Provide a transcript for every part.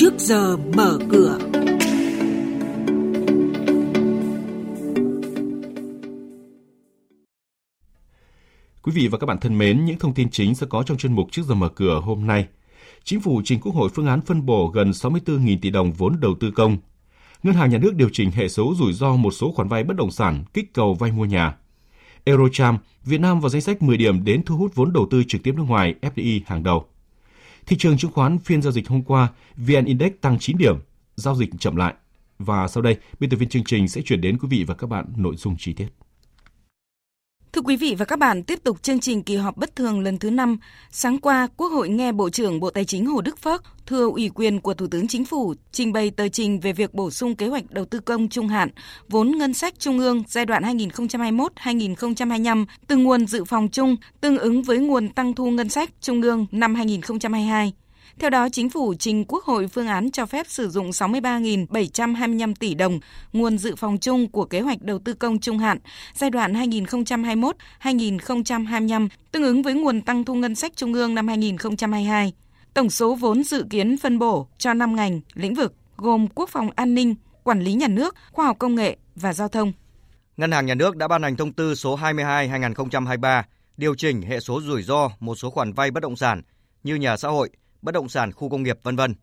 trước giờ mở cửa. Quý vị và các bạn thân mến, những thông tin chính sẽ có trong chuyên mục trước giờ mở cửa hôm nay. Chính phủ trình Quốc hội phương án phân bổ gần 64.000 tỷ đồng vốn đầu tư công. Ngân hàng Nhà nước điều chỉnh hệ số rủi ro một số khoản vay bất động sản, kích cầu vay mua nhà. Eurocharm, Việt Nam vào danh sách 10 điểm đến thu hút vốn đầu tư trực tiếp nước ngoài FDI hàng đầu. Thị trường chứng khoán phiên giao dịch hôm qua, VN Index tăng 9 điểm, giao dịch chậm lại. Và sau đây, biên tập viên chương trình sẽ chuyển đến quý vị và các bạn nội dung chi tiết. Thưa quý vị và các bạn, tiếp tục chương trình kỳ họp bất thường lần thứ 5. Sáng qua, Quốc hội nghe Bộ trưởng Bộ Tài chính Hồ Đức Phước thưa ủy quyền của Thủ tướng Chính phủ trình bày tờ trình về việc bổ sung kế hoạch đầu tư công trung hạn vốn ngân sách trung ương giai đoạn 2021-2025 từ nguồn dự phòng chung tương ứng với nguồn tăng thu ngân sách trung ương năm 2022. Theo đó, chính phủ trình Quốc hội phương án cho phép sử dụng 63.725 tỷ đồng nguồn dự phòng chung của kế hoạch đầu tư công trung hạn giai đoạn 2021-2025 tương ứng với nguồn tăng thu ngân sách trung ương năm 2022. Tổng số vốn dự kiến phân bổ cho 5 ngành, lĩnh vực gồm quốc phòng an ninh, quản lý nhà nước, khoa học công nghệ và giao thông. Ngân hàng Nhà nước đã ban hành thông tư số 22/2023 điều chỉnh hệ số rủi ro một số khoản vay bất động sản như nhà xã hội, bất động sản khu công nghiệp vân vân.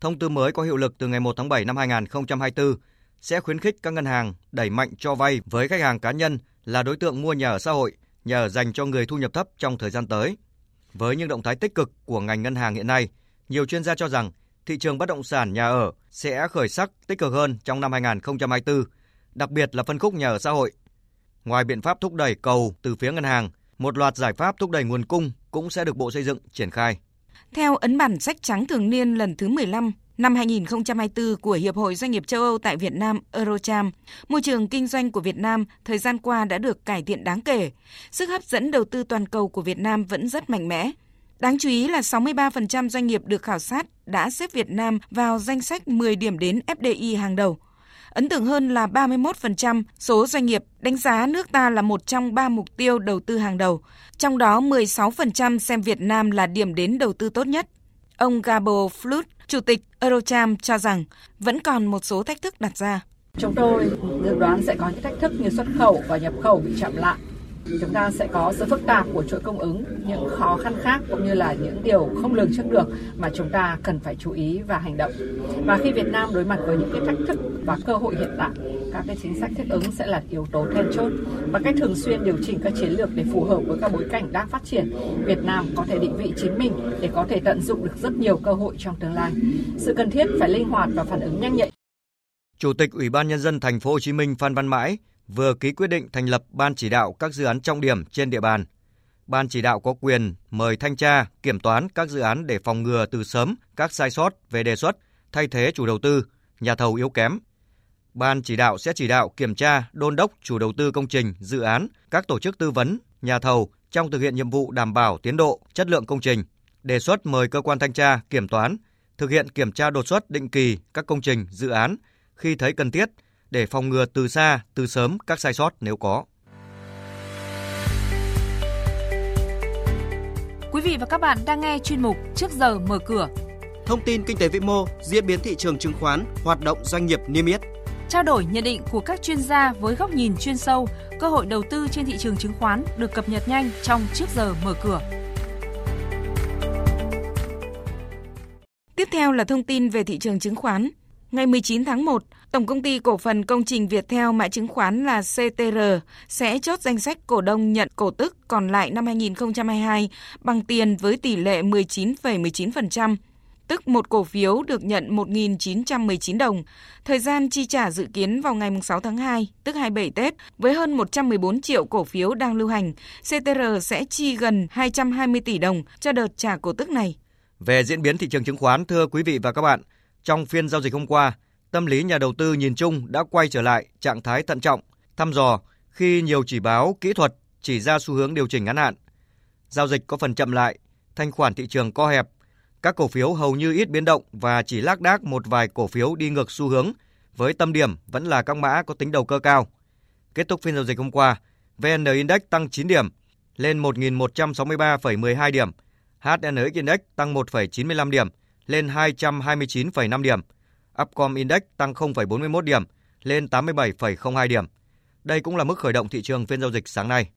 Thông tư mới có hiệu lực từ ngày 1 tháng 7 năm 2024 sẽ khuyến khích các ngân hàng đẩy mạnh cho vay với khách hàng cá nhân là đối tượng mua nhà ở xã hội, nhà ở dành cho người thu nhập thấp trong thời gian tới. Với những động thái tích cực của ngành ngân hàng hiện nay, nhiều chuyên gia cho rằng thị trường bất động sản nhà ở sẽ khởi sắc tích cực hơn trong năm 2024, đặc biệt là phân khúc nhà ở xã hội. Ngoài biện pháp thúc đẩy cầu từ phía ngân hàng, một loạt giải pháp thúc đẩy nguồn cung cũng sẽ được Bộ Xây dựng triển khai. Theo ấn bản sách trắng thường niên lần thứ 15 năm 2024 của Hiệp hội Doanh nghiệp châu Âu tại Việt Nam Eurocharm, môi trường kinh doanh của Việt Nam thời gian qua đã được cải thiện đáng kể. Sức hấp dẫn đầu tư toàn cầu của Việt Nam vẫn rất mạnh mẽ. Đáng chú ý là 63% doanh nghiệp được khảo sát đã xếp Việt Nam vào danh sách 10 điểm đến FDI hàng đầu. Ấn tượng hơn là 31% số doanh nghiệp đánh giá nước ta là một trong ba mục tiêu đầu tư hàng đầu, trong đó 16% xem Việt Nam là điểm đến đầu tư tốt nhất. Ông Gabo Flut, Chủ tịch Eurocharm cho rằng vẫn còn một số thách thức đặt ra. Chúng tôi dự đoán sẽ có những thách thức như xuất khẩu và nhập khẩu bị chậm lại chúng ta sẽ có sự phức tạp của chuỗi cung ứng, những khó khăn khác cũng như là những điều không lường trước được mà chúng ta cần phải chú ý và hành động. Và khi Việt Nam đối mặt với những cái thách thức và cơ hội hiện tại, các cái chính sách thích ứng sẽ là yếu tố then chốt và cách thường xuyên điều chỉnh các chiến lược để phù hợp với các bối cảnh đang phát triển. Việt Nam có thể định vị chính mình để có thể tận dụng được rất nhiều cơ hội trong tương lai. Sự cần thiết phải linh hoạt và phản ứng nhanh nhạy. Chủ tịch Ủy ban nhân dân thành phố Hồ Chí Minh Phan Văn Mãi vừa ký quyết định thành lập ban chỉ đạo các dự án trọng điểm trên địa bàn. Ban chỉ đạo có quyền mời thanh tra, kiểm toán các dự án để phòng ngừa từ sớm các sai sót về đề xuất, thay thế chủ đầu tư, nhà thầu yếu kém. Ban chỉ đạo sẽ chỉ đạo kiểm tra, đôn đốc chủ đầu tư công trình, dự án, các tổ chức tư vấn, nhà thầu trong thực hiện nhiệm vụ đảm bảo tiến độ, chất lượng công trình, đề xuất mời cơ quan thanh tra, kiểm toán thực hiện kiểm tra đột xuất định kỳ các công trình, dự án khi thấy cần thiết – để phòng ngừa từ xa, từ sớm các sai sót nếu có. Quý vị và các bạn đang nghe chuyên mục Trước giờ mở cửa. Thông tin kinh tế vĩ mô, diễn biến thị trường chứng khoán, hoạt động doanh nghiệp niêm yết. Trao đổi nhận định của các chuyên gia với góc nhìn chuyên sâu, cơ hội đầu tư trên thị trường chứng khoán được cập nhật nhanh trong Trước giờ mở cửa. Tiếp theo là thông tin về thị trường chứng khoán. Ngày 19 tháng 1, Tổng công ty cổ phần công trình Việt Theo mã chứng khoán là CTR sẽ chốt danh sách cổ đông nhận cổ tức còn lại năm 2022 bằng tiền với tỷ lệ 19,19%, tức một cổ phiếu được nhận 1.919 đồng. Thời gian chi trả dự kiến vào ngày 6 tháng 2, tức 27 Tết, với hơn 114 triệu cổ phiếu đang lưu hành, CTR sẽ chi gần 220 tỷ đồng cho đợt trả cổ tức này. Về diễn biến thị trường chứng khoán, thưa quý vị và các bạn, trong phiên giao dịch hôm qua, tâm lý nhà đầu tư nhìn chung đã quay trở lại trạng thái thận trọng, thăm dò khi nhiều chỉ báo kỹ thuật chỉ ra xu hướng điều chỉnh ngắn hạn. Giao dịch có phần chậm lại, thanh khoản thị trường co hẹp, các cổ phiếu hầu như ít biến động và chỉ lác đác một vài cổ phiếu đi ngược xu hướng, với tâm điểm vẫn là các mã có tính đầu cơ cao. Kết thúc phiên giao dịch hôm qua, VN Index tăng 9 điểm lên 1.163,12 điểm, HNX Index tăng 1,95 điểm lên 229,5 điểm. Upcom Index tăng 0,41 điểm lên 87,02 điểm. Đây cũng là mức khởi động thị trường phiên giao dịch sáng nay.